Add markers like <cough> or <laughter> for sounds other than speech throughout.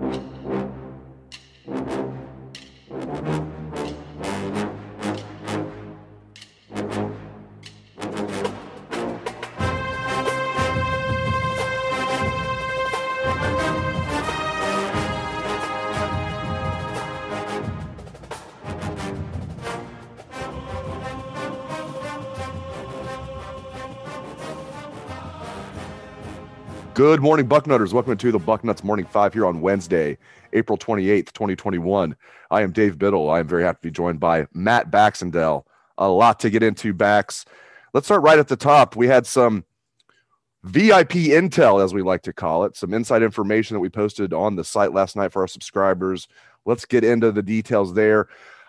you Good morning, Bucknutters. Welcome to the Bucknuts Morning Five here on Wednesday, April 28th, 2021. I am Dave Biddle. I am very happy to be joined by Matt Baxendell. A lot to get into, Bax. Let's start right at the top. We had some VIP intel, as we like to call it, some inside information that we posted on the site last night for our subscribers. Let's get into the details there.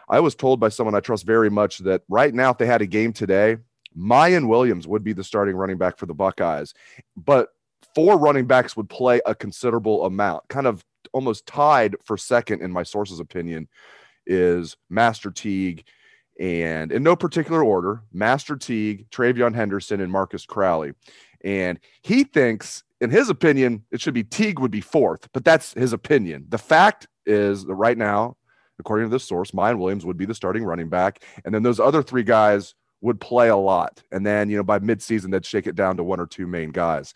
I was told by someone I trust very much that right now, if they had a game today, Miyan Williams would be the starting running back for the Buckeyes. But four running backs would play a considerable amount, kind of almost tied for second in my source's opinion is Master Teague and in no particular order, Master Teague, TreVeyon Henderson, and Marcus Crowley. And he thinks, in his opinion, it should be Teague would be fourth, but that's his opinion. The fact is that right now, according to this source, Miyan Williams would be the starting running back. And then those other three guys would play a lot. And then, you know, by midseason, they'd shake it down to one or two main guys.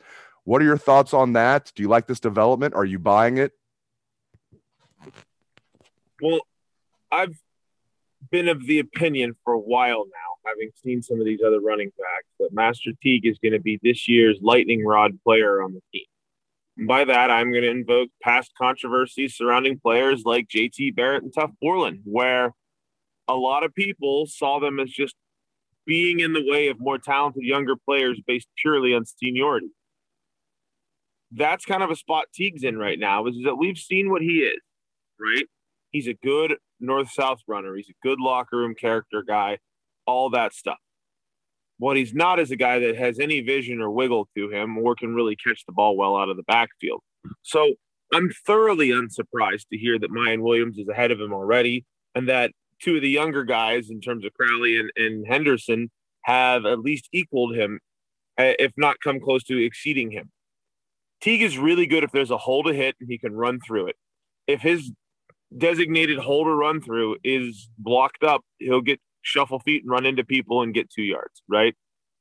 What are your thoughts on that? Do you like this development? Are you buying it? Well, I've been of the opinion for a while now, having seen some of these other running backs, that Master Teague is going to be this year's lightning rod player on the team. And by that, I'm going to invoke past controversies surrounding players like JT Barrett and Tuf Borland, where a lot of people saw them as just being in the way of more talented younger players based purely on seniority that's kind of a spot Teague's in right now is that we've seen what he is, right? He's a good north south runner. He's a good locker room character guy, all that stuff. What he's not is a guy that has any vision or wiggle to him or can really catch the ball well out of the backfield. So I'm thoroughly unsurprised to hear that Miyan Williams is ahead of him already and that two of the younger guys, in terms of Crowley and, and Henderson, have at least equaled him, eh, if not come close to exceeding him. Teague is really good if there's a hole to hit and he can run through it. If his designated hole to run through is blocked up, he'll get shuffle feet and run into people and get two yards, right?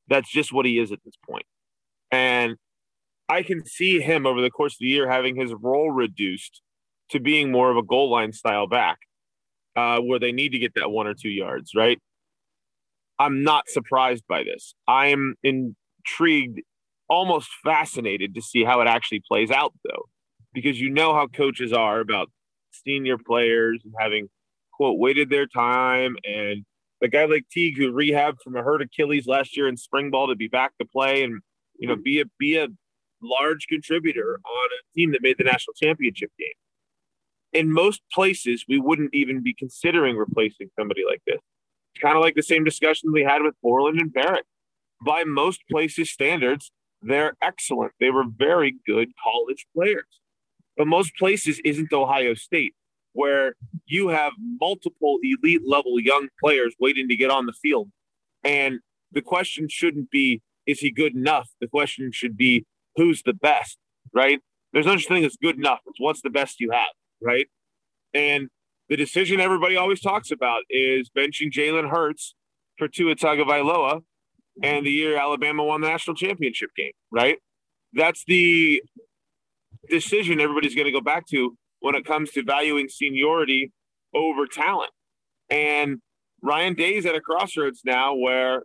That's just what he is at this point. And I can see him over the course of the year having his role reduced to being more of a goal line style back uh, where they need to get that one or two yards, right? I'm not surprised by this. I am intrigued almost fascinated to see how it actually plays out, though, because you know how coaches are about senior players and having, quote, waited their time. And a guy like Teague, who rehabbed from a hurt Achilles last year in spring ball to be back to play and, you know, be a, be a large contributor on a team that made the national championship game. In most places, we wouldn't even be considering replacing somebody like this. It's kind of like the same discussion we had with Borland and Barrett. By most places' standards, they're excellent. They were very good college players. But most places isn't Ohio State, where you have multiple elite level young players waiting to get on the field. And the question shouldn't be, is he good enough? The question should be, who's the best, right? There's no such thing as good enough. It's what's the best you have, right? And the decision everybody always talks about is benching Jalen Hurts for Tua Tagovailoa and the year Alabama won the national championship game, right? That's the decision everybody's going to go back to when it comes to valuing seniority over talent. And Ryan Day's at a crossroads now where,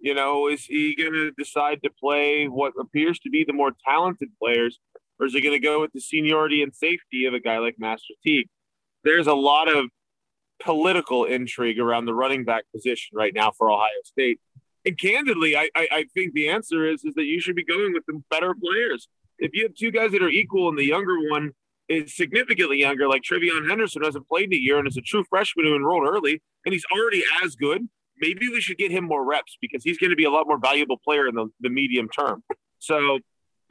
you know, is he going to decide to play what appears to be the more talented players, or is he going to go with the seniority and safety of a guy like Master Teague? There's a lot of political intrigue around the running back position right now for Ohio State. And candidly, I, I, I think the answer is is that you should be going with the better players. If you have two guys that are equal and the younger one is significantly younger, like TreVeyon Henderson, hasn't played in a year and is a true freshman who enrolled early, and he's already as good, maybe we should get him more reps because he's going to be a lot more valuable player in the, the medium term. So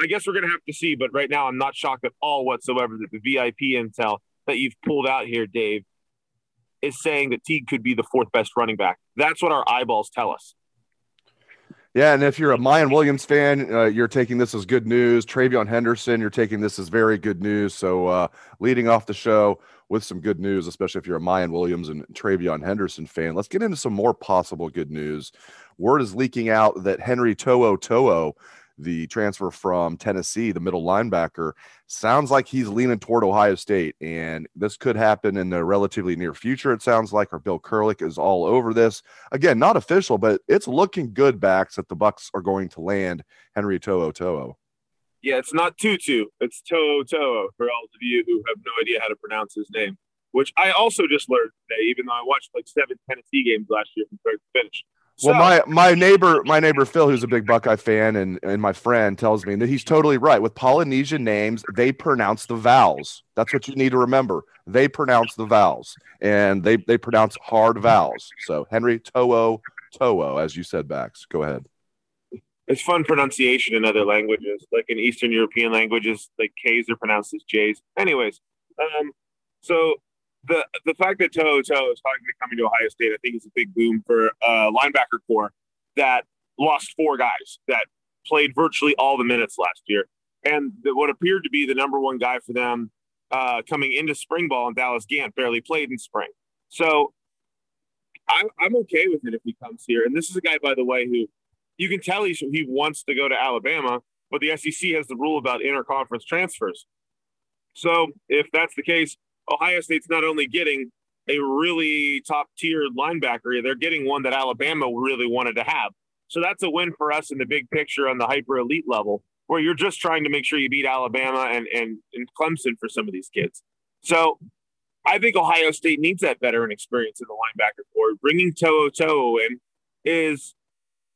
I guess we're going to have to see. But right now, I'm not shocked at all whatsoever that the VIP intel that you've pulled out here, Dave, is saying that Teague could be the fourth best running back. That's what our eyeballs tell us. Yeah, and if you're a Miyan Williams fan, uh, you're taking this as good news. TreVeyon Henderson, you're taking this as very good news. So, uh, leading off the show with some good news, especially if you're a Miyan Williams and TreVeyon Henderson fan, let's get into some more possible good news. Word is leaking out that Henry Toho To'o the transfer from Tennessee, the middle linebacker, sounds like he's leaning toward Ohio State. And this could happen in the relatively near future, it sounds like, or Bill Kurelic is all over this. Again, not official, but it's looking good backs that the Bucks are going to land Henry To'o To'o. Yeah, it's not Tutu. It's To'o To'o for all of you who have no idea how to pronounce his name, which I also just learned today, even though I watched like seven Tennessee games last year from start to finish. Well, my my neighbor, my neighbor Phil, who's a big Buckeye fan, and and my friend tells me that he's totally right. With Polynesian names, they pronounce the vowels. That's what you need to remember. They pronounce the vowels, and they they pronounce hard vowels. So Henry To'o To'o, as you said, Bax. Go ahead. It's fun pronunciation in other languages, like in Eastern European languages, like K's are pronounced as J's. Anyways, um, so the the fact that To'o To'o is talking to coming to Ohio State, I think is a big boom for uh, linebacker corps that lost four guys that played virtually all the minutes last year, and the, what appeared to be the number one guy for them uh, coming into spring ball in Dallas Gant barely played in spring. So I'm, I'm okay with it if he comes here. And this is a guy, by the way, who you can tell he he wants to go to Alabama, but the SEC has the rule about interconference transfers. So if that's the case, Ohio State's not only getting a really top tier linebacker, they're getting one that Alabama really wanted to have. So that's a win for us in the big picture on the hyper elite level, where you're just trying to make sure you beat Alabama and, and, and Clemson for some of these kids. So I think Ohio State needs that veteran experience in the linebacker corps. Bringing To'o To'o in is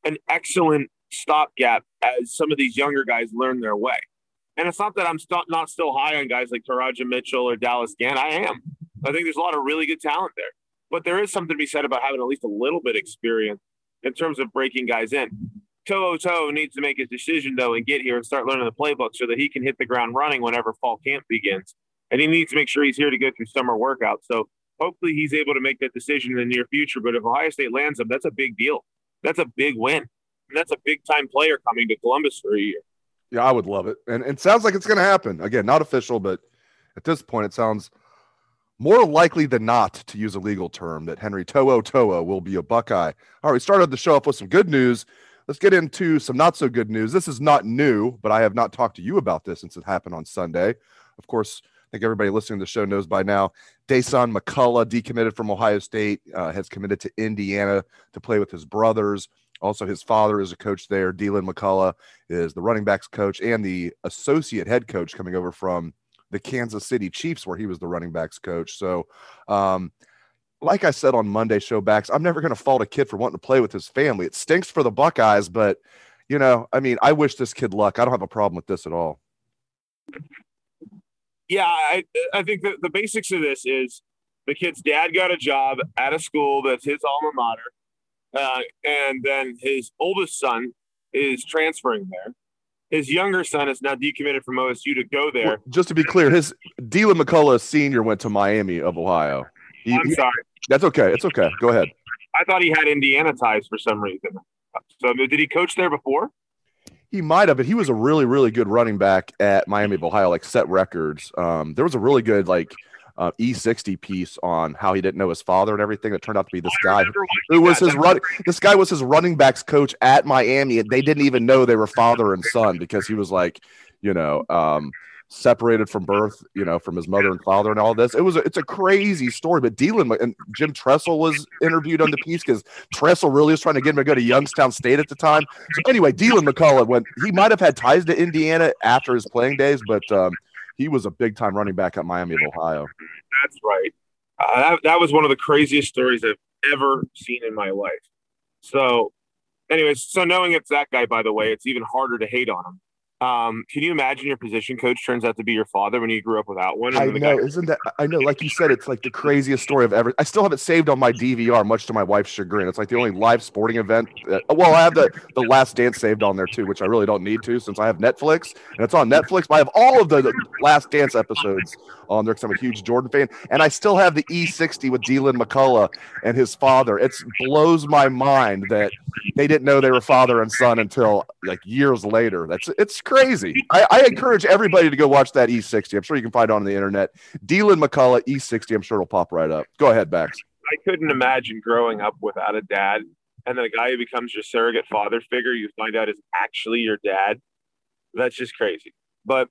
an excellent stopgap as some of these younger guys learn their way. And it's not that I'm st- not still high on guys like Teradja Mitchell or Dallas Gant. I am. I think there's a lot of really good talent there. But there is something to be said about having at least a little bit experience in terms of breaking guys in. To'o To'o needs to make his decision though and get here and start learning the playbook so that he can hit the ground running whenever fall camp begins. And he needs to make sure he's here to go through summer workouts. So hopefully he's able to make that decision in the near future. But if Ohio State lands him, that's a big deal. That's a big win. And that's a big time player coming to Columbus for a year. Yeah, I would love it. And it sounds like it's going to happen. Again, not official, but at this point, it sounds more likely than not, to use a legal term, that Henry To'o To'o will be a Buckeye. All right, we started the show off with some good news. Let's get into some not so good news. This is not new, but I have not talked to you about this since it happened on Sunday. Of course, I think everybody listening to the show knows by now. Dasan McCullough, decommitted from Ohio State, uh, has committed to Indiana to play with his brothers. Also, his father is a coach there. Deland McCullough is the running backs coach and the associate head coach coming over from the Kansas City Chiefs, where he was the running backs coach. So, um, like I said on Monday show backs, I'm never going to fault a kid for wanting to play with his family. It stinks for the Buckeyes, but you know, I mean, I wish this kid luck. I don't have a problem with this at all. Yeah, I, I think that the basics of this is the kid's dad got a job at a school that's his alma mater. Uh, and then his oldest son is transferring there. His younger son is now decommitted from OSU to go there. Well, just to be clear, his Deland McCullough Sr. went to Miami of Ohio. He, I'm sorry. That's okay. It's okay. Go ahead. I thought he had Indiana ties for some reason. So did he coach there before? He might have, but he was a really, really good running back at Miami of Ohio, like set records. Um, there was a really good like uh, E60 piece on how he didn't know his father and everything. That turned out to be this guy who was his run. This guy was his running backs coach at Miami, and they didn't even know they were father and son because he was like, you know, um, separated from birth, you know, from his mother and father and all this. It was a, it's a crazy story. But Deland and Jim Tressel was interviewed on the piece because Tressel really was trying to get him to go to Youngstown State at the time. So anyway, Deland McCullough went. He might have had ties to Indiana after his playing days, but um, he was a big time running back at Miami of Ohio. That's right. Uh, that, that was one of the craziest stories I've ever seen in my life. So, anyways, so knowing it's that guy, by the way, it's even harder to hate on him. Um, can you imagine your position coach turns out to be your father when you grew up without one? I know, isn't that? I know, like you said, it's like the craziest story of ever. I still have it saved on my DVR, much to my wife's chagrin. It's like the only live sporting event. That, well, I have the the Last Dance saved on there too, which I really don't need to since I have Netflix and it's on Netflix. But I have all of the, the Last Dance episodes on there because I'm a huge Jordan fan, and I still have the E60 with Deland McCullough and his father. It blows my mind that they didn't know they were father and son until like years later. That's it's crazy. I, I encourage everybody to go watch that E60. I'm sure you can find it on the internet. Deland McCullough E60. I'm sure it'll pop right up. Go ahead, Bax. I couldn't imagine growing up without a dad, and then a guy who becomes your surrogate father figure, you find out is actually your dad. That's just crazy. But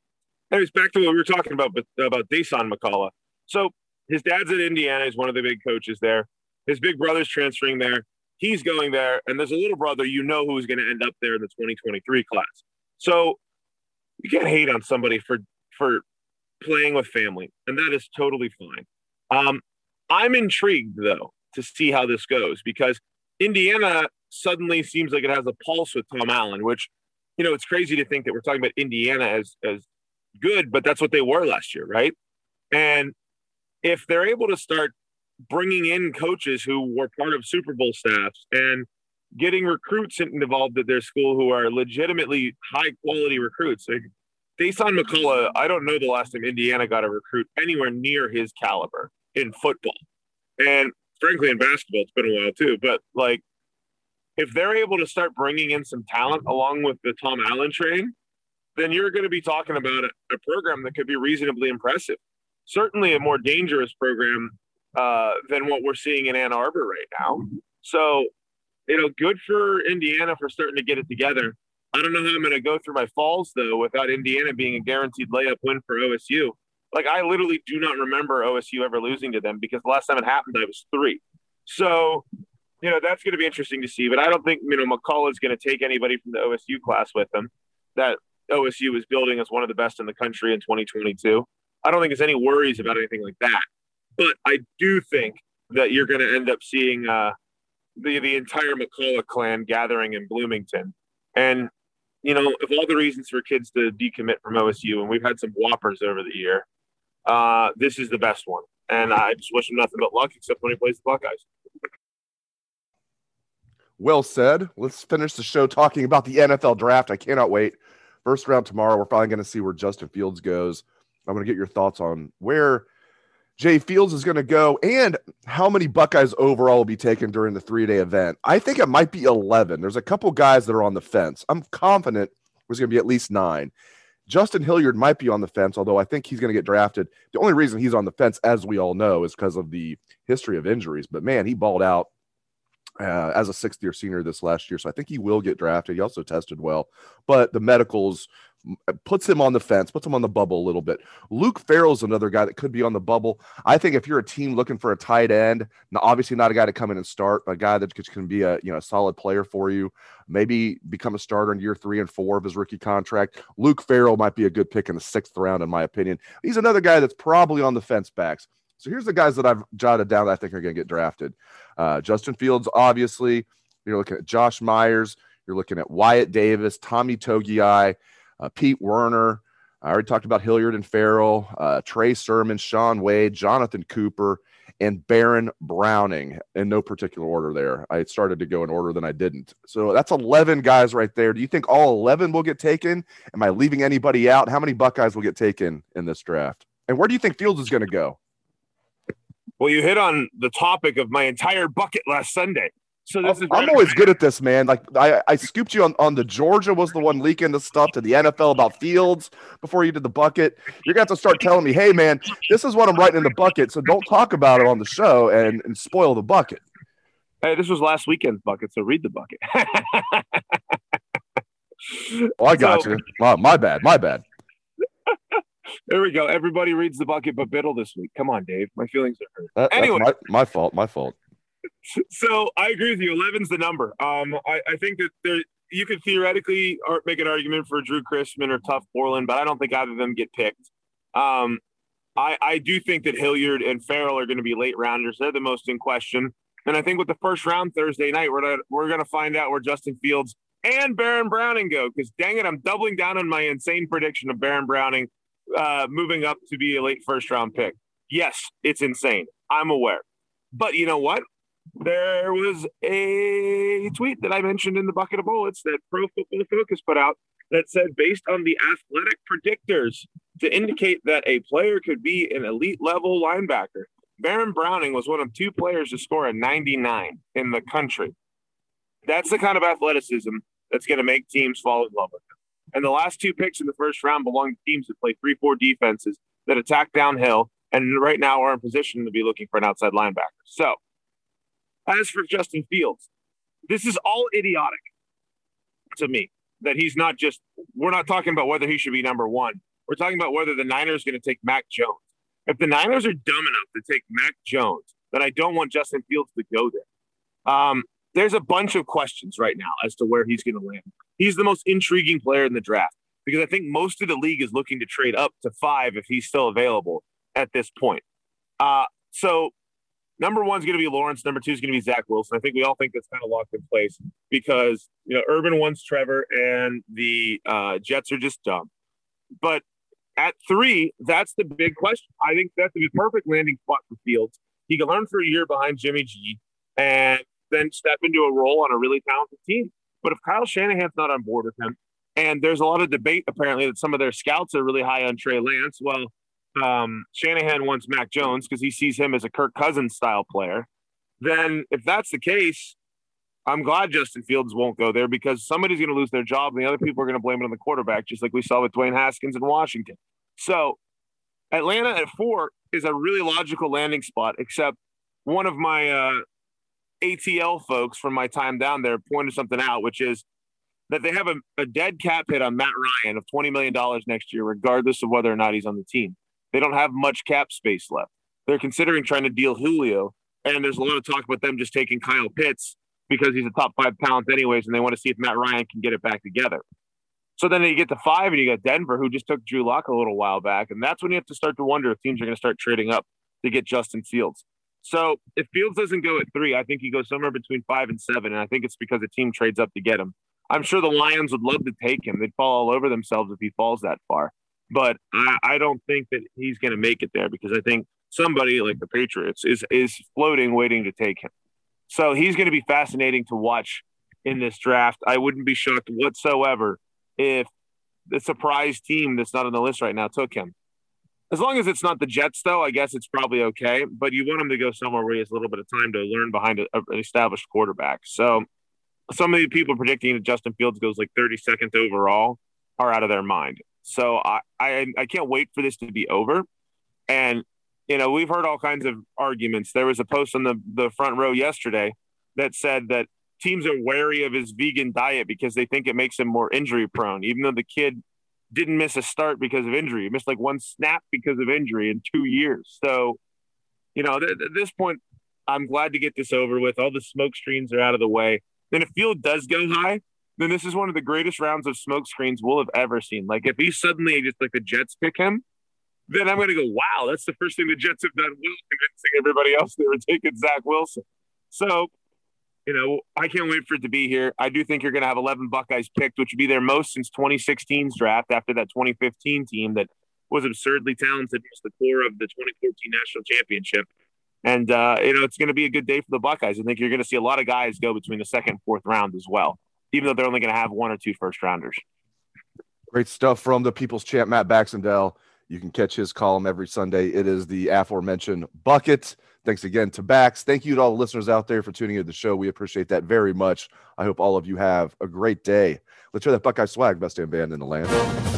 anyways, back to what we were talking about about Dasan McCullough. So his dad's at Indiana. He's one of the big coaches there. His big brother's transferring there. He's going there, and there's a little brother you know who's going to end up there in the 2023 class. So you can't hate on somebody for for playing with family, and that is totally fine. Um, I'm intrigued though to see how this goes because Indiana suddenly seems like it has a pulse with Tom Allen, which you know it's crazy to think that we're talking about Indiana as as good, but that's what they were last year, right? And if they're able to start bringing in coaches who were part of Super Bowl staffs and getting recruits involved at their school who are legitimately high quality recruits. Like Dasan McCullough, I don't know the last time Indiana got a recruit anywhere near his caliber in football. And frankly, in basketball, it's been a while too. But like, if they're able to start bringing in some talent along with the Tom Allen train, then you're going to be talking about a, a program that could be reasonably impressive. Certainly a more dangerous program uh, than what we're seeing in Ann Arbor right now. So, you know, good for Indiana for starting to get it together. I don't know how I'm going to go through my falls though without Indiana being a guaranteed layup win for OSU. Like I literally do not remember OSU ever losing to them because the last time it happened, I was three. So, you know, that's going to be interesting to see. But I don't think you know McCullough is going to take anybody from the OSU class with him. That OSU is building as one of the best in the country in 2022. I don't think there's any worries about anything like that. But I do think that you're going to end up seeing uh, the the entire McCullough clan gathering in Bloomington. And you know, of all the reasons for kids to decommit from OSU, and we've had some whoppers over the year, uh, this is the best one. And I just wish him nothing but luck, except when he plays the Buckeyes. Well said. Let's finish the show talking about the NFL draft. I cannot wait. First round tomorrow. We're finally going to see where Justin Fields goes. I'm going to get your thoughts on where Jay Fields is going to go and how many Buckeyes overall will be taken during the three day event. I think it might be 11. There's a couple guys that are on the fence. I'm confident there's going to be at least nine. Justin Hilliard might be on the fence, although I think he's going to get drafted. The only reason he's on the fence, as we all know, is because of the history of injuries. But man, he balled out uh, as a sixth year senior this last year. So I think he will get drafted. He also tested well, but the medicals puts him on the fence, puts him on the bubble a little bit. Luke Farrell's another guy that could be on the bubble. I think if you're a team looking for a tight end, obviously not a guy to come in and start, a guy that can be a you know a solid player for you, maybe become a starter in year three and four of his rookie contract. Luke Farrell might be a good pick in the sixth round, in my opinion. He's another guy that's probably on the fence backs. So here's the guys that I've jotted down that I think are going to get drafted. Uh, Justin Fields, obviously. You're looking at Josh Myers. You're looking at Wyatt Davis, Tommy Togiai uh, Pete Werner. I already talked about Hilliard and Farrell, uh, Trey Sermon, Sean Wade, Jonathan Cooper, and Baron Browning in no particular order there. I started to go in order, then I didn't. So that's 11 guys right there. Do you think all 11 will get taken? Am I leaving anybody out? How many Buckeyes will get taken in this draft? And where do you think Fields is going to go? Well, you hit on the topic of my entire bucket last Sunday. So this I'm, is I'm always good at this, man. Like I, I scooped you on, on the Georgia was the one leaking the stuff to the NFL about Fields before you did the bucket. You're gonna have to start telling me, hey man, this is what I'm writing in the bucket. So don't talk about it on the show and, and spoil the bucket. Hey, this was last weekend's bucket, so read the bucket. <laughs> oh, I got so, you. Wow, my bad, my bad. There we go. Everybody reads the bucket but Biddle this week. Come on, Dave. My feelings are hurt. That, anyway, my, my fault. My fault <laughs> so I agree with you. 11's the number. Um, I, I think that there you could theoretically make an argument for Drew Chrisman or Tuf Borland, but I don't think either of them get picked. Um, I, I do think that Hilliard and Farrell are going to be late rounders. They're the most in question. And I think with the first round Thursday night, we're gonna, we're going to find out where Justin Fields and Baron Browning go because dang it, I'm doubling down on my insane prediction of Baron Browning uh, moving up to be a late first round pick. Yes, it's insane. I'm aware. But you know what? There was a tweet that I mentioned in the bucket of bullets that Pro Football Focus put out that said, based on the athletic predictors to indicate that a player could be an elite level linebacker, Baron Browning was one of two players to score a 99 in the country. That's the kind of athleticism that's going to make teams fall in love with him. And the last two picks in the first round belong to teams that play 3 4 defenses that attack downhill and right now are in position to be looking for an outside linebacker. So, as for Justin Fields, this is all idiotic to me that he's not just, we're not talking about whether he should be number one. We're talking about whether the Niners are going to take Mac Jones. If the Niners are dumb enough to take Mac Jones, then I don't want Justin Fields to go there. Um, there's a bunch of questions right now as to where he's going to land. He's the most intriguing player in the draft because I think most of the league is looking to trade up to five if he's still available at this point. Uh, so number one's going to be Lawrence. Number two is going to be Zach Wilson. I think we all think that's kind of locked in place because you know Urban wants Trevor, and the uh, Jets are just dumb. But at three, that's the big question. I think that's the perfect landing spot for Fields. He can learn for a year behind Jimmy G and then step into a role on a really talented team. But if Kyle Shanahan's not on board with him, and there's a lot of debate apparently that some of their scouts are really high on Trey Lance. Well, um, Shanahan wants Mac Jones because he sees him as a Kirk Cousins style player. Then, if that's the case, I'm glad Justin Fields won't go there because somebody's going to lose their job and the other people are going to blame it on the quarterback, just like we saw with Dwayne Haskins in Washington. So, Atlanta at four is a really logical landing spot, except one of my uh, ATL folks from my time down there pointed something out, which is that they have a, a dead cap hit on Matt Ryan of $20 million next year, regardless of whether or not he's on the team. They don't have much cap space left. They're considering trying to deal Julio, and there's a lot of talk about them just taking Kyle Pitts because he's a top five talent anyways, and they want to see if Matt Ryan can get it back together. So then you get to five, and you got Denver, who just took Drew Lock a little while back, and that's when you have to start to wonder if teams are going to start trading up to get Justin Fields. So if Fields doesn't go at three, I think he goes somewhere between five and seven, and I think it's because the team trades up to get him. I'm sure the Lions would love to take him. They'd fall all over themselves if he falls that far but I, I don't think that he's going to make it there because I think somebody like the Patriots is is floating, waiting to take him. So he's going to be fascinating to watch in this draft. I wouldn't be shocked whatsoever if the surprise team that's not on the list right now took him. As long as it's not the Jets, though, I guess it's probably okay. But you want him to go somewhere where he has a little bit of time to learn behind a, an established quarterback. So some of the people predicting that Justin Fields goes like 32nd overall are out of their mind. So I, I, I can't wait for this to be over. And, you know, we've heard all kinds of arguments. There was a post on the, the front row yesterday that said that teams are wary of his vegan diet because they think it makes him more injury prone, even though the kid didn't miss a start because of injury. He missed like one snap because of injury in two years. So, you know, th- at this point, I'm glad to get this over with. All the smoke screens are out of the way. Then if Field does go high, then this is one of the greatest rounds of smoke screens we'll have ever seen. Like if he suddenly just like the Jets pick him, then I'm going to go, wow, that's the first thing the Jets have done well, convincing everybody else they were taking Zach Wilson. So, you know, I can't wait for it to be here. I do think you're going to have 11 Buckeyes picked, which would be their most since 2016's draft after that 2015 team that was absurdly talented, was the core of the 2014 national championship. And, uh, you know, it's going to be a good day for the Buckeyes. I think you're going to see a lot of guys go between the second and fourth round as well even though they're only going to have one or two first rounders. Great stuff from the People's Champ, Matt Baxendell. You can catch his column every Sunday. It is the aforementioned bucket. Thanks again to Bax. Thank you to all the listeners out there for tuning into the show. We appreciate that very much. I hope all of you have a great day. Let's hear that Buckeye swag, best damn band in the land.